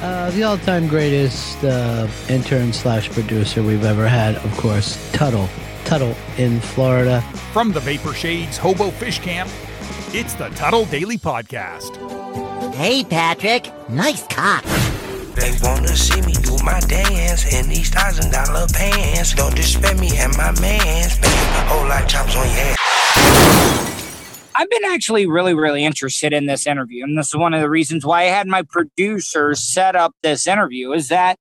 Uh, the all-time greatest uh, intern slash producer we've ever had, of course, Tuttle. Tuttle in Florida. From the Vapor Shades Hobo Fish Camp, it's the Tuttle Daily Podcast. Hey, Patrick. Nice cock. They wanna see me do my dance in these thousand dollar pants. Don't disrespect me and my mans. Baby, whole lot chops on your head. I've been actually really, really interested in this interview. And this is one of the reasons why I had my producers set up this interview is that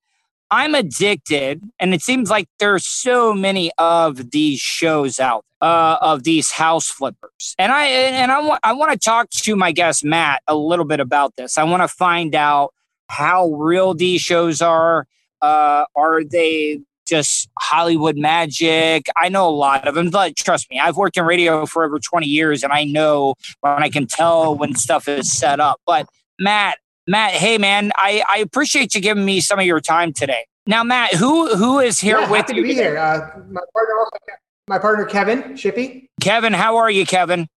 I'm addicted. And it seems like there's so many of these shows out uh, of these house flippers. And I, and I want, I want to talk to my guest, Matt, a little bit about this. I want to find out how real these shows are. Uh, are they just Hollywood magic. I know a lot of them, but trust me, I've worked in radio for over 20 years and I know when I can tell when stuff is set up. But Matt, Matt, hey man, I, I appreciate you giving me some of your time today. Now, Matt, who who is here yeah, with happy you? to be here. Uh, my partner, my partner Kevin Shippey. Kevin, how are you, Kevin?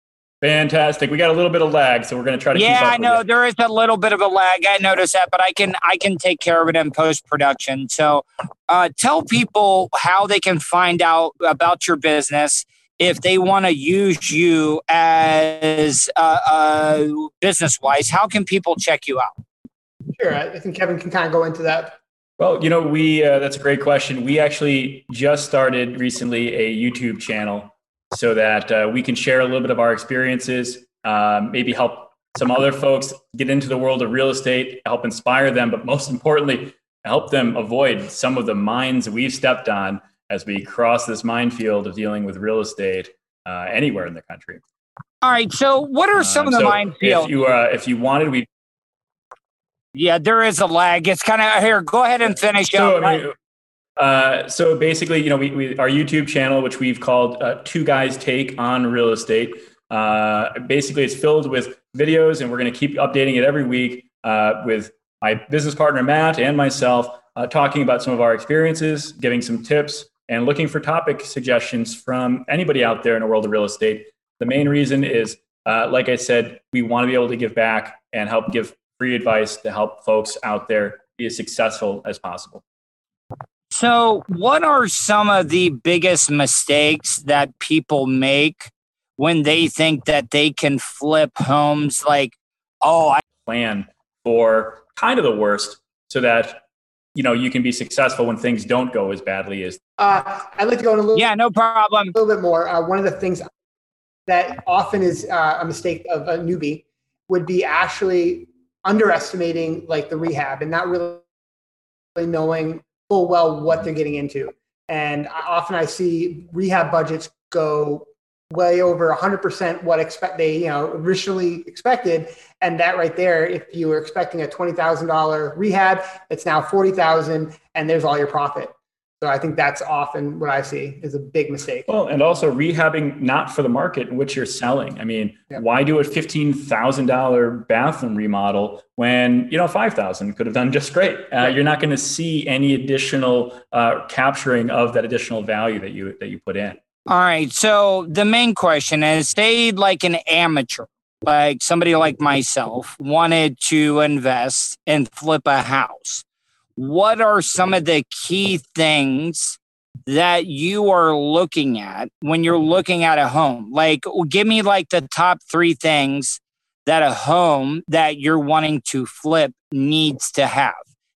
Fantastic. We got a little bit of lag, so we're going to try to. Yeah, keep up I know there is a little bit of a lag. I noticed that, but I can I can take care of it in post production. So, uh, tell people how they can find out about your business if they want to use you as uh, uh, business wise. How can people check you out? Sure, I think Kevin can kind of go into that. Well, you know, we uh, that's a great question. We actually just started recently a YouTube channel so that uh, we can share a little bit of our experiences, um, maybe help some other folks get into the world of real estate, help inspire them, but most importantly, help them avoid some of the mines we've stepped on as we cross this minefield of dealing with real estate uh, anywhere in the country. All right. So, what are some Um, of the so minefields? If you uh, if you wanted, we yeah, there is a lag. It's kind of here. Go ahead and finish So, up. I mean, uh, so basically, you know, we, we our YouTube channel, which we've called uh, Two Guys Take on Real Estate. Uh, basically, it's filled with videos, and we're going to keep updating it every week uh, with my business partner Matt and myself, uh, talking about some of our experiences, giving some tips, and looking for topic suggestions from anybody out there in the world of real estate. The main reason is, like I said, we want to be able to give back and help give free advice to help folks out there be as successful as possible. So, what are some of the biggest mistakes that people make when they think that they can flip homes? Like, oh, I, plan for kind of the worst so that you know you can be successful when things don't go as badly as Uh, I'd like to go in a little, yeah, no problem. a little bit more. Uh, one of the things that often is uh, a mistake of a newbie would be actually underestimating like the rehab and not really knowing full well what they're getting into. And often I see rehab budgets go way over 100% what expect they you know originally expected and that right there if you were expecting a $20000 rehab it's now 40000 and there's all your profit so i think that's often what i see is a big mistake well and also rehabbing not for the market in which you're selling i mean Yep. why do a $15000 bathroom remodel when you know 5000 could have done just great uh, you're not going to see any additional uh, capturing of that additional value that you that you put in All right. So, the main question is say, like an amateur, like somebody like myself, wanted to invest and flip a house. What are some of the key things that you are looking at when you're looking at a home? Like, give me like the top three things that a home that you're wanting to flip needs to have.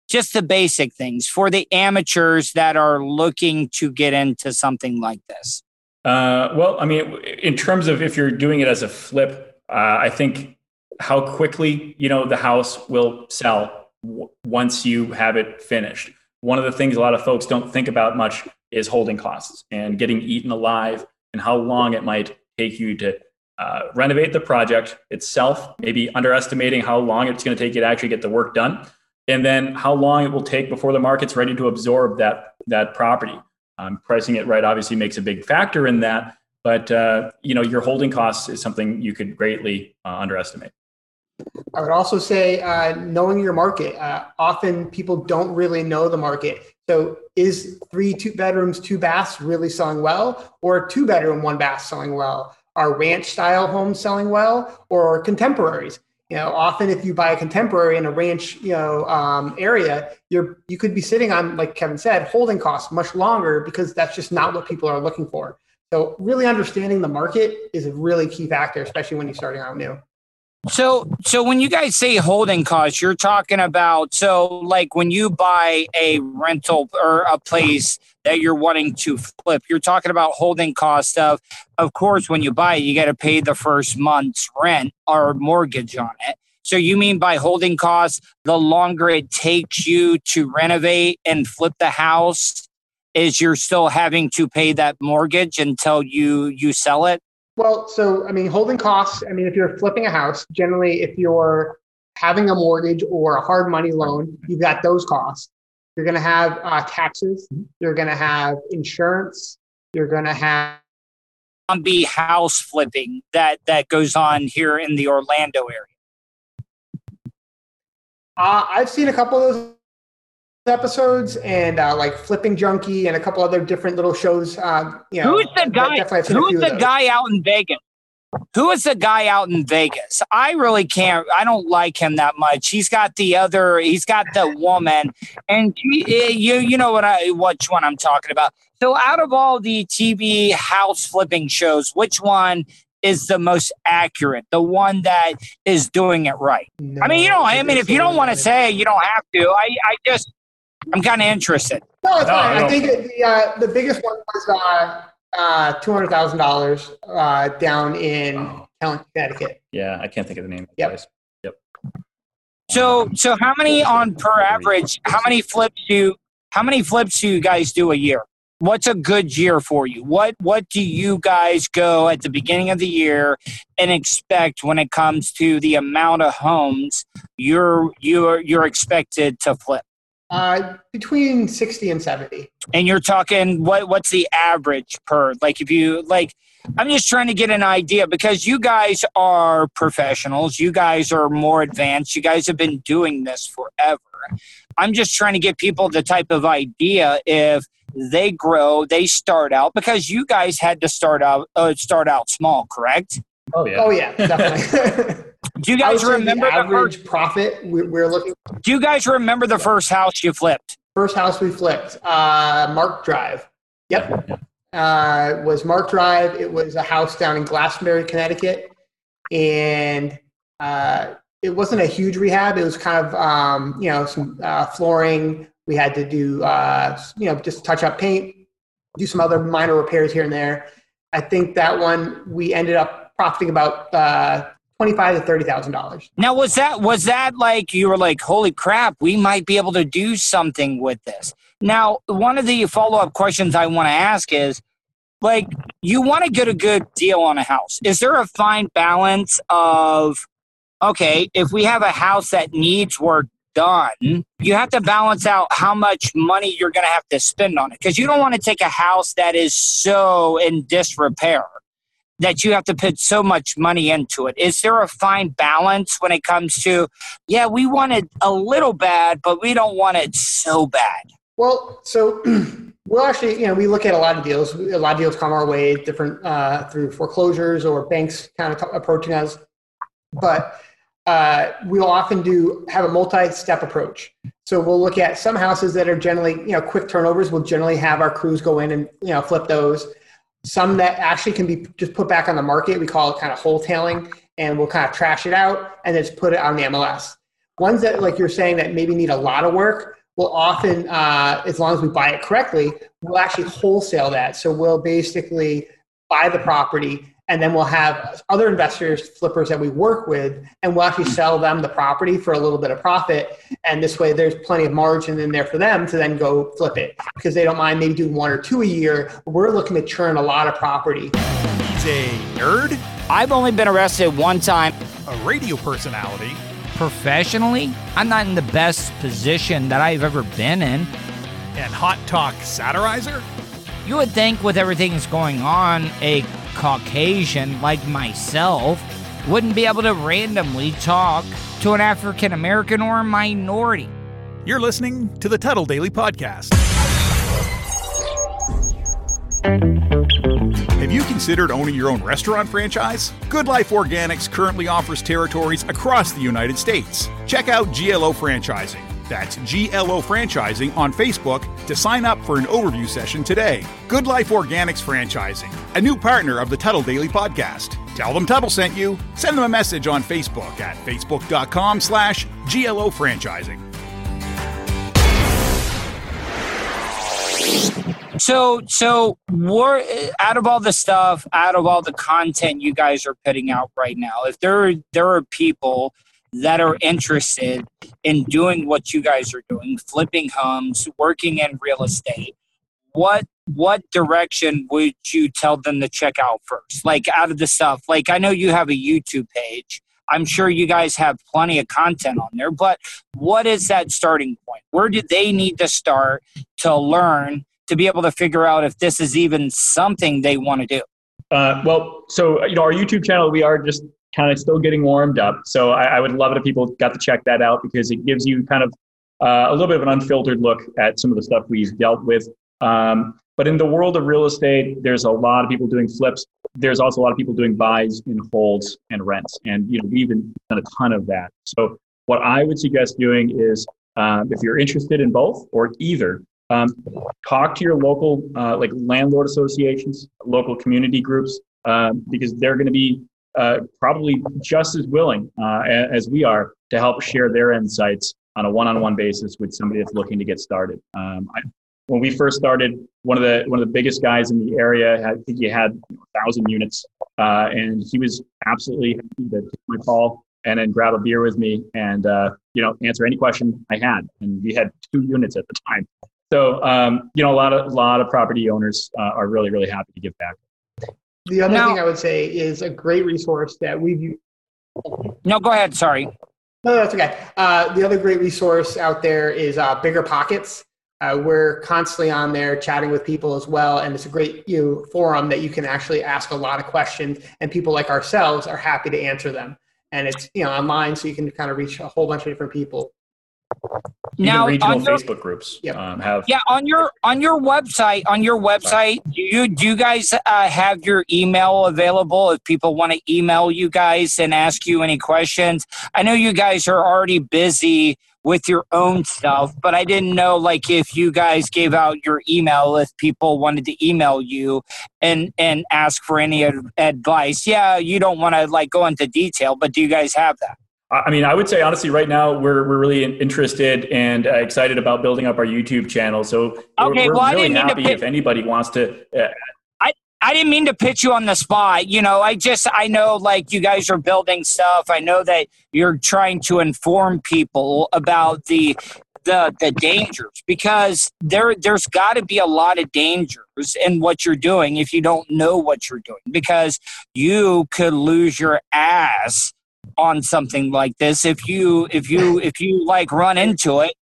Just the basic things for the amateurs that are looking to get into something like this. Uh, well, I mean, in terms of if you're doing it as a flip, uh, I think how quickly you know the house will sell w- once you have it finished. One of the things a lot of folks don't think about much is holding costs and getting eaten alive, and how long it might take you to uh, renovate the project itself. Maybe underestimating how long it's going to take you to actually get the work done. and then how long it will take before the market's ready to absorb that that property. Um, pricing it right obviously makes a big factor in that, but uh, you know your holding costs is something you could greatly uh, underestimate. I would also say uh, knowing your market. Uh, often people don't really know the market. So is three two bedrooms, two baths really selling well, or two bedroom, one bath selling well? Are ranch style homes selling well, or contemporaries? You know, often if you buy a contemporary in a ranch, you know, um, area, you're you could be sitting on, like Kevin said, holding costs much longer because that's just not what people are looking for. So really understanding the market is a really key factor, especially when you're starting out new. So, so when you guys say holding costs, you're talking about so like when you buy a rental or a place that you're wanting to flip, you're talking about holding cost of, of course, when you buy it, you got to pay the first month's rent or mortgage on it. So you mean by holding costs, the longer it takes you to renovate and flip the house, is you're still having to pay that mortgage until you you sell it? Well, so I mean, holding costs. I mean, if you're flipping a house, generally, if you're having a mortgage or a hard money loan, you've got those costs. You're going to have uh, taxes. You're going to have insurance. You're going to have be house flipping that that goes on here in the Orlando area. Uh, I've seen a couple of those episodes and uh, like Flipping Junkie and a couple other different little shows. Uh, you know, who's the guy? Who's the guy out in Vegas? Who is the guy out in Vegas? I really can't. I don't like him that much. He's got the other. He's got the woman, and he, eh, you you know what I which one I'm talking about. So out of all the TV house flipping shows, which one is the most accurate, the one that is doing it right. No, I mean, you know, I mean, if you don't want to say, you don't have to. I, I just, I'm kind of interested. No, it's no, fine. I, I think the uh, the biggest one was uh, uh, two hundred thousand dollars uh, down in oh. Connecticut. Yeah, I can't think of the name. Yep. Yep. So, so how many on per average? How many flips do how many flips do you guys do a year? What's a good year for you? What what do you guys go at the beginning of the year and expect when it comes to the amount of homes you're you're you're expected to flip? Uh, between 60 and 70. And you're talking what what's the average per like if you like I'm just trying to get an idea because you guys are professionals, you guys are more advanced, you guys have been doing this forever. I'm just trying to get people the type of idea if they grow, they start out because you guys had to start out uh, start out small, correct? Oh yeah. Oh yeah, definitely. Do you guys remember the average the first, profit we're looking? Do you guys remember the first house you flipped? First house we flipped, uh, Mark Drive. Yep, uh, was Mark Drive. It was a house down in Glastonbury, Connecticut, and uh, it wasn't a huge rehab. It was kind of um, you know some uh, flooring. We had to do uh, you know just touch up paint, do some other minor repairs here and there. I think that one we ended up profiting about uh, twenty-five to thirty thousand dollars. Now, was that was that like you were like, holy crap, we might be able to do something with this? Now, one of the follow-up questions I want to ask is, like, you want to get a good deal on a house. Is there a fine balance of, okay, if we have a house that needs work done, you have to balance out how much money you're going to have to spend on it because you don't want to take a house that is so in disrepair that you have to put so much money into it? Is there a fine balance when it comes to, yeah, we want it a little bad, but we don't want it so bad? Well, so we'll actually, you know, we look at a lot of deals. A lot of deals come our way, different uh, through foreclosures or banks kind of approaching us. But uh, we'll often do have a multi-step approach. So we'll look at some houses that are generally, you know, quick turnovers. We'll generally have our crews go in and you know flip those some that actually can be just put back on the market. We call it kind of wholetailing, and we'll kind of trash it out and then just put it on the MLS. Ones that, like you're saying, that maybe need a lot of work, will often, uh, as long as we buy it correctly, we'll actually wholesale that. So we'll basically buy the property and then we'll have other investors, flippers that we work with, and we'll actually sell them the property for a little bit of profit. And this way, there's plenty of margin in there for them to then go flip it because they don't mind maybe doing one or two a year. We're looking to churn a lot of property. He's a nerd. I've only been arrested one time. A radio personality professionally, I'm not in the best position that I've ever been in. And Hot Talk Satirizer? You would think, with everything that's going on, a Caucasian like myself wouldn't be able to randomly talk to an African American or a minority. You're listening to the Tuttle Daily Podcast. Have you considered owning your own restaurant franchise? Good Life Organics currently offers territories across the United States. Check out GLO Franchising. That's GLO Franchising on Facebook to sign up for an overview session today. Good Life Organics Franchising, a new partner of the Tuttle Daily Podcast. Tell them Tuttle sent you. Send them a message on Facebook at facebook.com slash GLO Franchising. So, so we're out of all the stuff, out of all the content you guys are putting out right now. If there there are people that are interested in doing what you guys are doing, flipping homes, working in real estate, what what direction would you tell them to check out first? Like out of the stuff, like I know you have a YouTube page. I'm sure you guys have plenty of content on there, but what is that starting point? Where do they need to start to learn to be able to figure out if this is even something they want to do? Uh, well, so you know, our YouTube channel, we are just kind of still getting warmed up. So I, I, would love it if people got to check that out because it gives you kind of uh, a little bit of an unfiltered look at some of the stuff we've dealt with. Um, but in the world of real estate, there's a lot of people doing flips. There's also a lot of people doing buys and holds and rents, and you know we've done a ton of that. So what I would suggest doing is, um, if you're interested in both or either, um, talk to your local, uh, like landlord associations, local community groups, uh, because they're going to be uh, probably just as willing uh, as we are to help share their insights on a one-on-one basis with somebody that's looking to get started. Um, I, when we first started, one of the one of the biggest guys in the area, I think he had a thousand units, uh, and he was absolutely happy to take my call and then grab a beer with me and uh, you know answer any question I had. And we had two units at the time, so, um, you know, a lot of a lot of property owners uh, are really really happy to give back. The other now, thing I would say is a great resource that we've used. No, go ahead. Sorry. No, that's okay. Uh, the other great resource out there is uh, Bigger Pockets. Uh, we're constantly on there chatting with people as well, and it's a great you know, forum that you can actually ask a lot of questions, and people like ourselves are happy to answer them. And it's you know online, so you can kind of reach a whole bunch of different people now, regional your, Facebook groups um, have. Yeah, on your on your website, on your website, do you do you guys uh, have your email available if people want to email you guys and ask you any questions? I know you guys are already busy with your own stuff, but I didn't know like if you guys gave out your email if people wanted to email you and and ask for any advice. Yeah, you don't want to like go into detail, but do you guys have that? I mean, I would say honestly, right now we're we're really interested and uh, excited about building up our YouTube channel. So okay, we're, we're well, really happy if anybody wants to. Uh, I I didn't mean to pitch you on the spot. You know, I just I know like you guys are building stuff. I know that you're trying to inform people about the the the dangers because there there's got to be a lot of dangers in what you're doing if you don't know what you're doing because you could lose your ass on something like this if you if you if you like run into it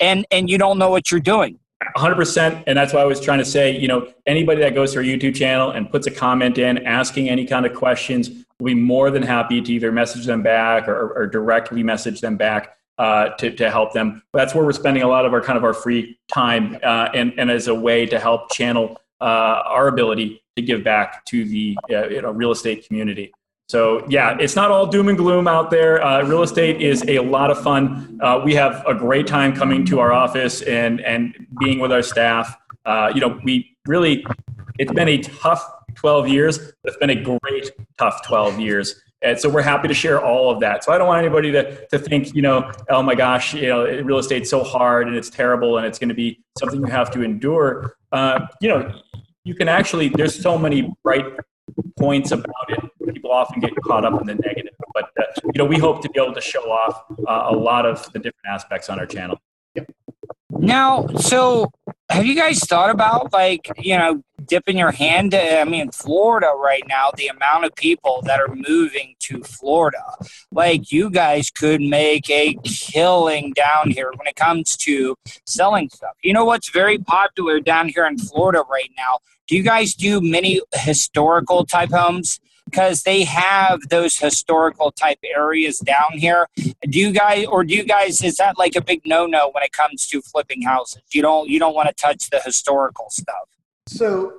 and and you don't know what you're doing. 100% and that's why i was trying to say you know anybody that goes to our youtube channel and puts a comment in asking any kind of questions we'll be more than happy to either message them back or, or directly message them back uh, to, to help them. But that's where we're spending a lot of our kind of our free time uh, and, and as a way to help channel uh, our ability to give back to the uh, you know, real estate community so yeah, it's not all doom and gloom out there. Uh, real estate is a lot of fun. Uh, we have a great time coming to our office and and being with our staff. Uh, you know, we really it's been a tough 12 years, but it's been a great tough 12 years. And so we're happy to share all of that. So I don't want anybody to, to think, you know, oh my gosh, you know, real estate's so hard and it's terrible and it's going to be something you have to endure. Uh, you know, you can actually, there's so many bright points about it. People often get caught up in the negative, but uh, you know we hope to be able to show off uh, a lot of the different aspects on our channel. Now, so have you guys thought about like you know dipping your hand i mean florida right now the amount of people that are moving to florida? Like you guys could make a killing down here when it comes to selling stuff. You know what's very popular down here in florida right now? Do you guys do many historical type homes because they have those historical type areas down here. Do you guys, or do you guys, is that like a big no no when it comes to flipping houses? You don't you don't want to touch the historical stuff. So.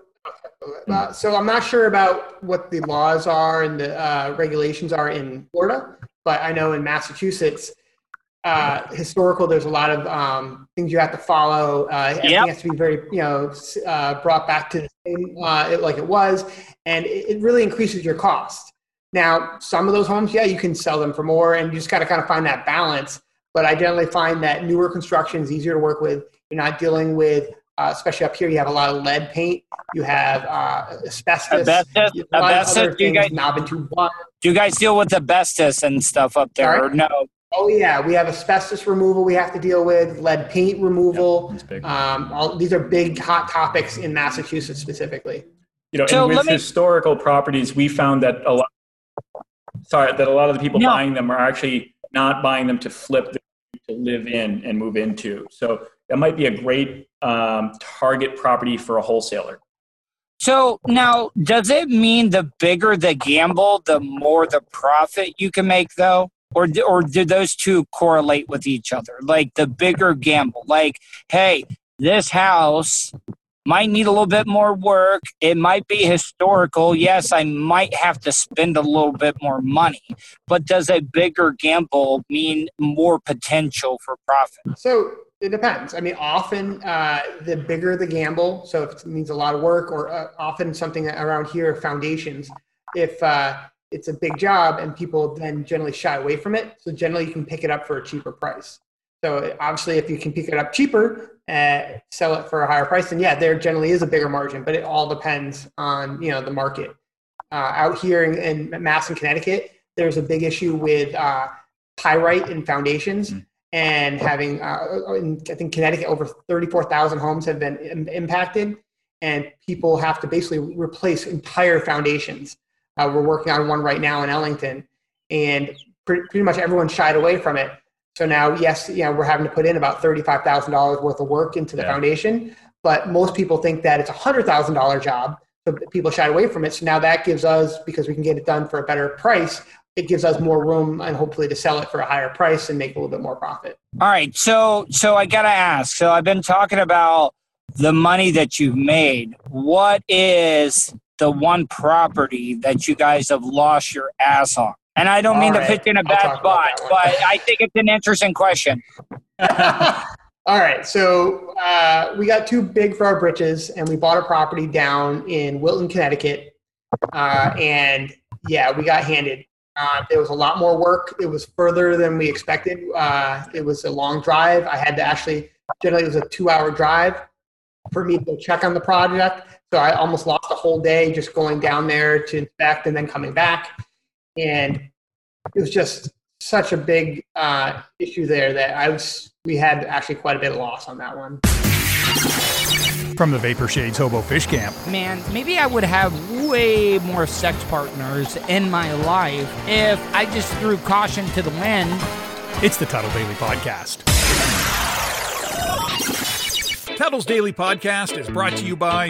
Uh, so I'm not sure about what the laws are and the uh, regulations are in Florida, but I know in Massachusetts, uh, historical. There's a lot of um, things you have to follow. Uh, everything yep. has to be very, you know, uh, brought back to the same uh, it, like it was, and it, it, really increases your cost. Now, some of those homes, yeah, you can sell them for more, and you just got to kind of find that balance. But I generally find that newer construction is easier to work with. You're not dealing with, uh, especially up here, you have a lot of lead paint. You have uh, asbestos. Asbestos. asbestos do, you guys, do you guys deal with asbestos and stuff up there? Or no? Oh yeah, we have asbestos removal we have to deal with, lead paint removal. Yep, um, all, these are big hot topics in Massachusetts specifically. You know, so and with me, historical properties, we found that a lot. Sorry, that a lot of the people no. buying them are actually not buying them to flip, them, to live in and move into. So that might be a great um, target property for a wholesaler. So now, does it mean the bigger the gamble, the more the profit you can make, though? Or or do those two correlate with each other? Like the bigger gamble, like hey, this house might need a little bit more work. It might be historical. Yes, I might have to spend a little bit more money, but does a bigger gamble mean more potential for profit? So it depends. I mean, often uh, the bigger the gamble, so if it means a lot of work, or uh, often something around here, foundations. If uh, it's a big job and people then generally shy away from it. So generally you can pick it up for a cheaper price. So obviously if you can pick it up cheaper and uh, sell it for a higher price, then yeah, there generally is a bigger margin, but it all depends on, you know, the market. Uh, out here in, in Mass and Connecticut, there's a big issue with uh, pyrite in foundations mm-hmm. and having, uh, in, I think Connecticut, over 34,000 homes have been Im- impacted and people have to basically replace entire foundations uh, we're working on one right now in Ellington, and pretty, pretty much everyone shied away from it. So now, yes, you know, we're having to put in about thirty-five thousand dollars worth of work into the yeah. foundation, but most people think that it's a hundred thousand dollar job. So people shied away from it. So now that gives us, because we can get it done for a better price, it gives us more room and hopefully to sell it for a higher price and make a little bit more profit. All right. So so I gotta ask. So I've been talking about the money that you've made. What is the one property that you guys have lost your ass on? And I don't All mean right. to put you in a bad spot, but I think it's an interesting question. All right, so uh, we got too big for our britches, and we bought a property down in Wilton, Connecticut, uh, and yeah, we got handed. Uh, there was a lot more work. It was further than we expected. Uh, it was a long drive. I had to actually, generally, it was a two-hour drive for me to check on the project. So I almost lost a whole day just going down there to inspect and then coming back. And it was just such a big uh, issue there that I was, we had actually quite a bit of loss on that one. From the Vapor Shades Hobo Fish Camp. Man, maybe I would have way more sex partners in my life if I just threw caution to the wind. It's the Tuttle Daily Podcast. Tuttle's Daily Podcast is brought to you by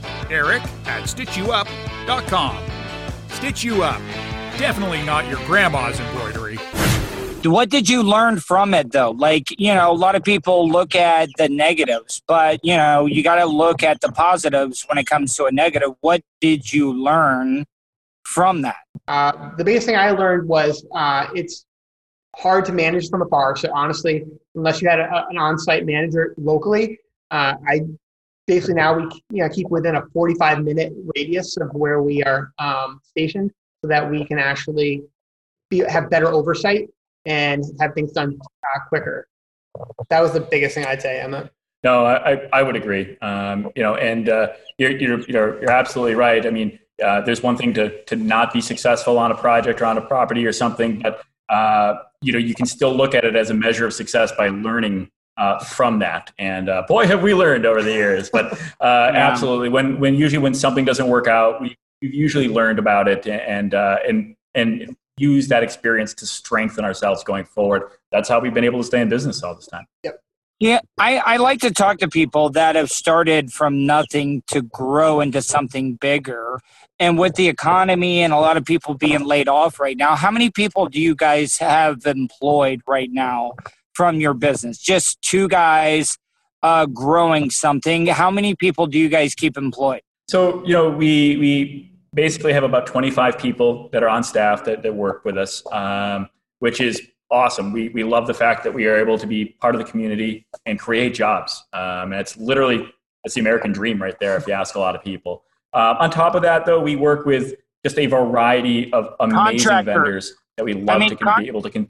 Eric at StitchYouUp.com. Stitch You Up. Definitely not your grandma's embroidery. What did you learn from it though? Like, you know, a lot of people look at the negatives, but, you know, you got to look at the positives when it comes to a negative. What did you learn from that? Uh, the biggest thing I learned was uh, it's hard to manage from afar. So honestly, unless you had a, an on-site manager locally, uh, I basically now we you know, keep within a 45 minute radius of where we are um, stationed so that we can actually be, have better oversight and have things done uh, quicker. That was the biggest thing I'd say, Emma. No, I, I would agree. Um, you know, and uh, you're, you're, you're, you're absolutely right. I mean, uh, there's one thing to, to not be successful on a project or on a property or something, but uh, you know, you can still look at it as a measure of success by learning uh, from that. And uh, boy, have we learned over the years. But uh, yeah. absolutely, when when usually when something doesn't work out, we, we've usually learned about it and uh, and and use that experience to strengthen ourselves going forward. That's how we've been able to stay in business all this time. Yep. Yeah, I, I like to talk to people that have started from nothing to grow into something bigger. And with the economy and a lot of people being laid off right now, how many people do you guys have employed right now from your business? Just two guys uh, growing something. How many people do you guys keep employed? So, you know, we, we basically have about 25 people that are on staff that, that work with us, um, which is awesome. We, we love the fact that we are able to be part of the community and create jobs. Um, and it's literally, it's the American dream right there if you ask a lot of people. Uh, on top of that, though, we work with just a variety of amazing vendors that we love I mean, to con- be able to. Con-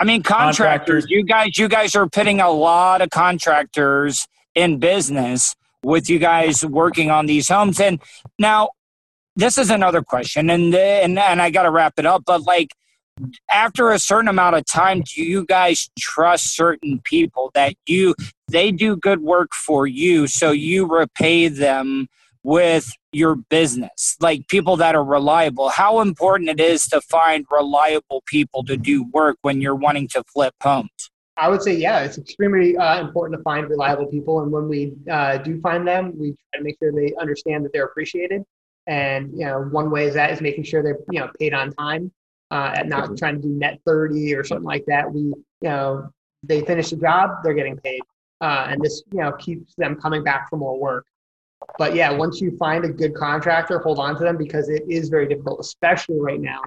I mean, contractors, contractors. You guys, you guys are putting a lot of contractors in business with you guys working on these homes. And now, this is another question, and and and I got to wrap it up. But like, after a certain amount of time do you guys trust certain people that you they do good work for you so you repay them with your business like people that are reliable how important it is to find reliable people to do work when you're wanting to flip homes i would say yeah it's extremely uh, important to find reliable people and when we uh, do find them we try to make sure they understand that they're appreciated and you know one way is that is making sure they're you know paid on time uh, and not trying to do net 30 or something like that. We, you know, they finish the job, they're getting paid. Uh, and this, you know, keeps them coming back for more work. But yeah, once you find a good contractor, hold on to them because it is very difficult, especially right now.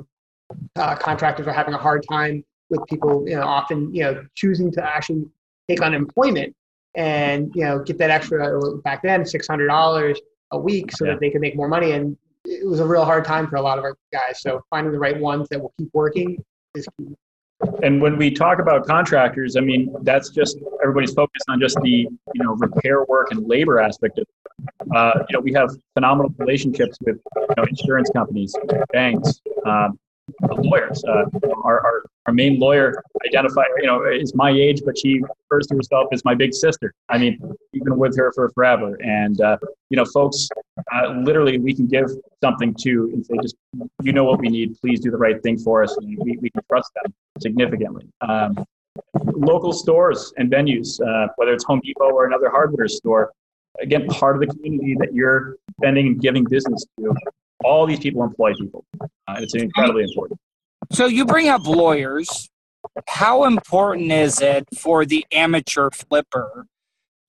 Uh, contractors are having a hard time with people, you know, often, you know, choosing to actually take on employment and, you know, get that extra, back then, $600 a week so yeah. that they can make more money. And it was a real hard time for a lot of our guys. So finding the right ones that will keep working is key. And when we talk about contractors, I mean that's just everybody's focused on just the you know repair work and labor aspect of. It. Uh, you know, we have phenomenal relationships with you know, insurance companies, banks, um, lawyers. Uh, our, our, our main lawyer identify, you know, is my age, but she refers to herself as my big sister. I mean, we've been with her for forever. And, uh, you know, folks, uh, literally, we can give something to and say, just, you know what we need, please do the right thing for us. And we, we can trust them significantly. Um, local stores and venues, uh, whether it's Home Depot or another hardware store, again, part of the community that you're spending and giving business to all these people employ people. Uh, it's incredibly important. So you bring up lawyers. How important is it for the amateur flipper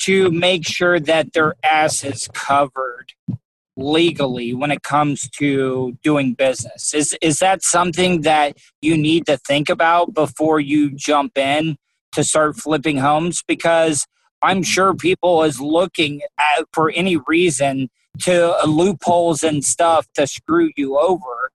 to make sure that their ass is covered legally when it comes to doing business? Is is that something that you need to think about before you jump in to start flipping homes? Because I'm sure people is looking at, for any reason to loopholes and stuff to screw you over.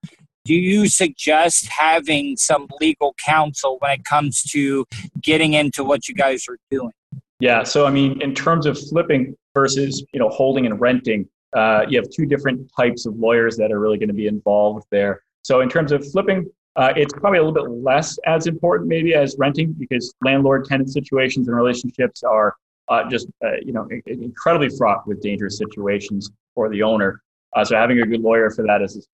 Do you suggest having some legal counsel when it comes to getting into what you guys are doing? Yeah, so I mean, in terms of flipping versus you know holding and renting, uh, you have two different types of lawyers that are really going to be involved there. So in terms of flipping, uh, it's probably a little bit less as important maybe as renting because landlord-tenant situations and relationships are uh, just uh, you know incredibly fraught with dangerous situations for the owner. Uh, so having a good lawyer for that is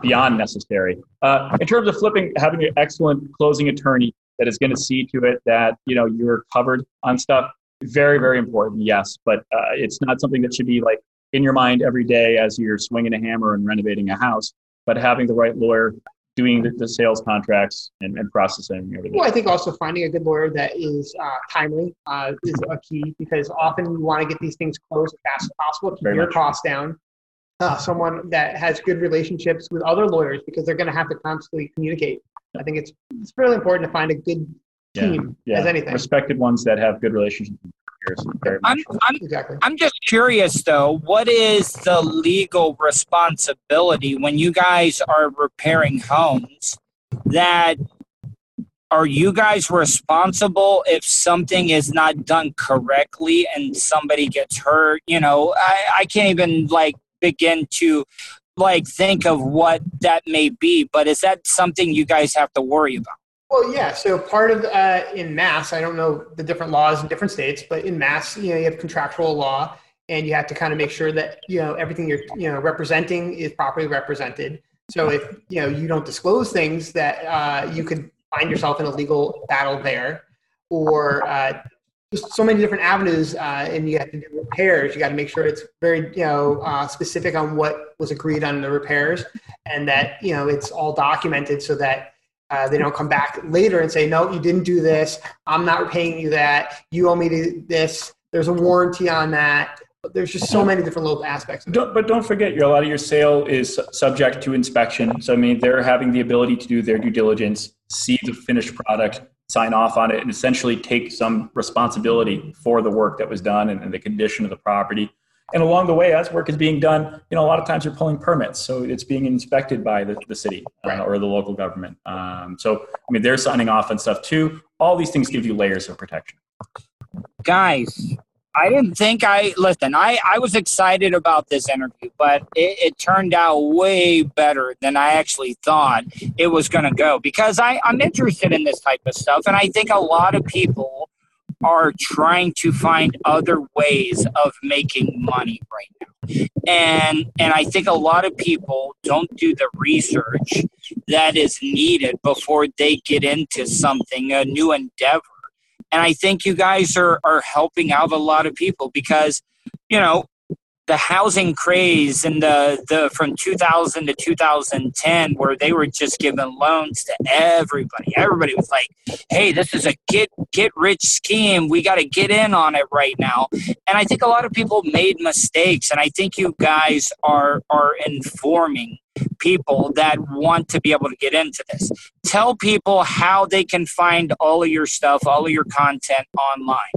beyond necessary. Uh, in terms of flipping, having an excellent closing attorney that is going to see to it that you know you're covered on stuff, very very important. Yes, but uh, it's not something that should be like in your mind every day as you're swinging a hammer and renovating a house. But having the right lawyer doing the, the sales contracts and, and, processing everything. Well, I think also finding a good lawyer that is uh, timely uh, is a key because often you want to get these things closed as fast as possible, keep Very your much. costs down. Uh, someone that has good relationships with other lawyers because they're going to have to constantly communicate. I think it's it's really important to find a good team yeah, yeah. as anything. Respected ones that have good relationships. Very much. I'm, I'm, Exactly. I'm just curious though, what is the legal responsibility when you guys are repairing homes that are you guys responsible if something is not done correctly and somebody gets hurt? You know, I, I can't even like begin to like think of what that may be, but is that something you guys have to worry about? Well, yeah. So part of uh, in Mass, I don't know the different laws in different states, but in Mass, you know, you have contractual law, and you have to kind of make sure that you know everything you're you know representing is properly represented. So if you know you don't disclose things that uh, you could find yourself in a legal battle there, or uh, just so many different avenues, uh, and you have to do repairs. You got to make sure it's very you know uh, specific on what was agreed on the repairs, and that you know it's all documented so that uh, they don't come back later and say, no, you didn't do this. I'm not paying you that. You owe me this. There's a warranty on that. But there's just so many different little aspects. of it. Don't, but don't forget, your, a lot of your sale is subject to inspection. So I mean, they're having the ability to do their due diligence, see the finished product, sign off on it, and essentially take some responsibility for the work that was done and, and the condition of the property. And along the way, as work is being done, you know, a lot of times you're pulling permits, so it's being inspected by the, the city uh, Right. or the local government. Um, so I mean, they're signing off on stuff too. All these things give you layers of protection. guys i didn't think i listen i i was excited about this interview but it, it turned out way better than i actually thought it was going to go because i i'm interested in this type of stuff and i think a lot of people are trying to find other ways of making money right now. And and i think a lot of people don't do the research that is needed before they get into something a new endeavor. And I think you guys are are helping out a lot of people because you know the housing craze and the the from 2000 to 2010 where they were just giving loans to everybody. Everybody was like hey this is a get get rich scheme. We got to get in on it right now. And i think a lot of people made mistakes. And i think you guys are are informing people that want to be able to get into this. Tell people how they can find all of your stuff all of your content online.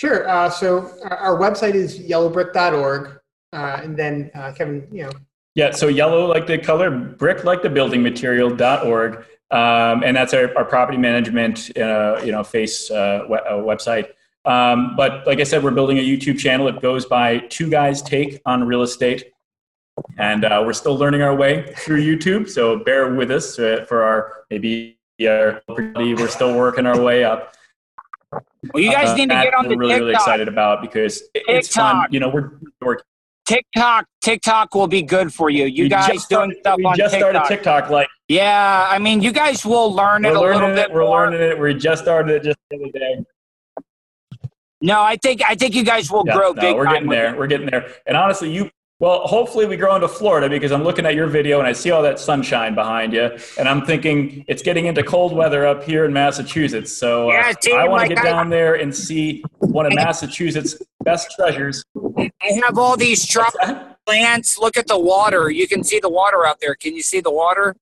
Sure. Uh, so our, our website is yellowbrick.org. Uh, and then uh, Kevin, you know, Yeah, so yellow like the color, brick like the building material.org. Um, and that's our, our property management, uh, you know, face uh, we- uh, website. Um, but like I said, we're building a YouTube channel. It goes by Two Guys Take on Real Estate. And uh, we're still learning our way through YouTube. So bear with us uh, for our maybe our, we're still working our way up. well you guys Uh, need to get on the we're the really, really excited about because it- it's fun. You know, we're, we're tiktok tiktok will be good for you you we guys doing started, stuff we on just tiktok started TikTok like yeah i mean you guys will learn it a little bit it. We're more learning it. We just started it just the other day. no i think i think you guys will Yeah, grow no, big we're getting there. We're getting there. And honestly, you well, hopefully we grow into Florida because I'm looking at your video and I see all that sunshine behind you, and I'm thinking it's getting into cold weather up here in Massachusetts. So uh, Yeah, see, I want to like get I- down there and see one of Massachusetts' best treasures. i have all these tropical plants look at the water you can see the water out there can you see the water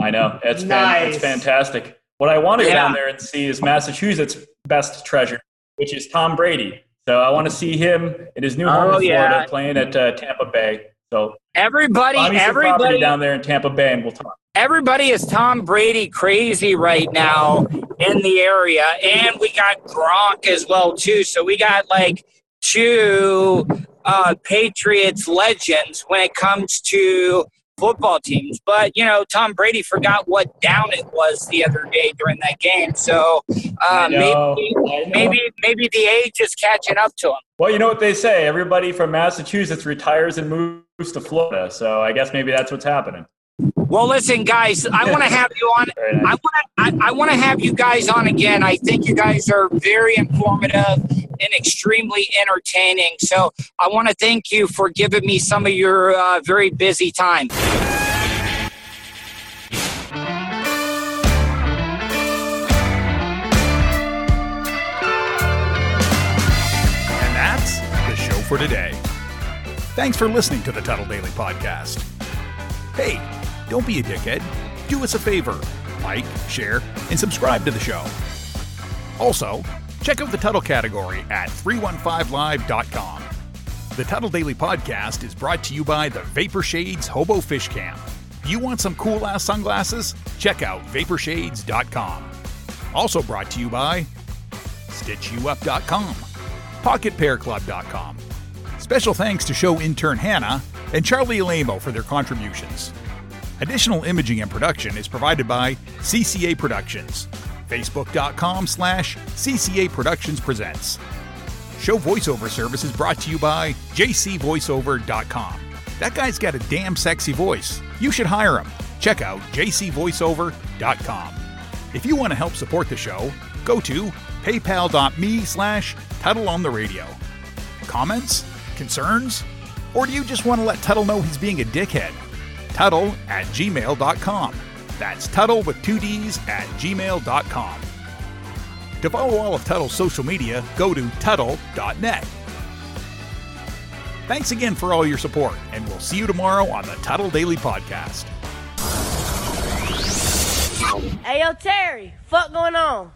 I know it's fan- Nice. it's fantastic. What I want to go down there and see is Massachusetts' best treasure, which is Tom Brady. So I want to see him in his new home Oh, in Florida, yeah. playing at uh, Tampa Bay. So everybody buy me some property everybody down there in Tampa Bay, and we'll talk. everybody is Tom Brady crazy right now in the area, and we got Gronk as well too. So we got like two uh, Patriots legends when it comes to football teams. But you know, Tom Brady forgot what down it was the other day during that game. So uh, know, maybe maybe maybe the age is catching up to him. Well, you know what they say. Everybody from Massachusetts retires and moves to Florida. So I guess maybe that's what's happening. Well, listen, guys, I want to have you on. I want to. I, I want to have you guys on again. I think you guys are very informative and extremely entertaining. So I want to thank you for giving me some of your uh, very busy time. And that's the show for today. Thanks for listening to the Tuttle Daily Podcast. Hey, don't be a dickhead. Do us a favor like, share, and subscribe to the show. Also, Check out the Tuttle category at 315live.com. The Tuttle Daily Podcast is brought to you by the Vapor Shades Hobo Fish Camp. You want some cool ass sunglasses? Check out vaporshades.com. Also brought to you by StitchYouUp.com, PocketPairClub.com. Special thanks to show intern Hannah and Charlie Alamo for their contributions. Additional imaging and production is provided by CCA Productions. Facebook.com slash CCA Productions Presents. Show voiceover service is brought to you by jcvoiceover.com. That guy's got a damn sexy voice. You should hire him. Check out jcvoiceover.com. If you want to help support the show, go to paypal.me slash Tuttle on the radio. Comments? Concerns? Or do you just want to let Tuttle know he's being a dickhead? Tuttle at gmail.com. That's Tuttle with two D's at gmail.com. To follow all of Tuttle's social media, go to Tuttle.net. Thanks again for all your support, and we'll see you tomorrow on the Tuttle Daily Podcast. Hey, yo, Terry, fuck going on?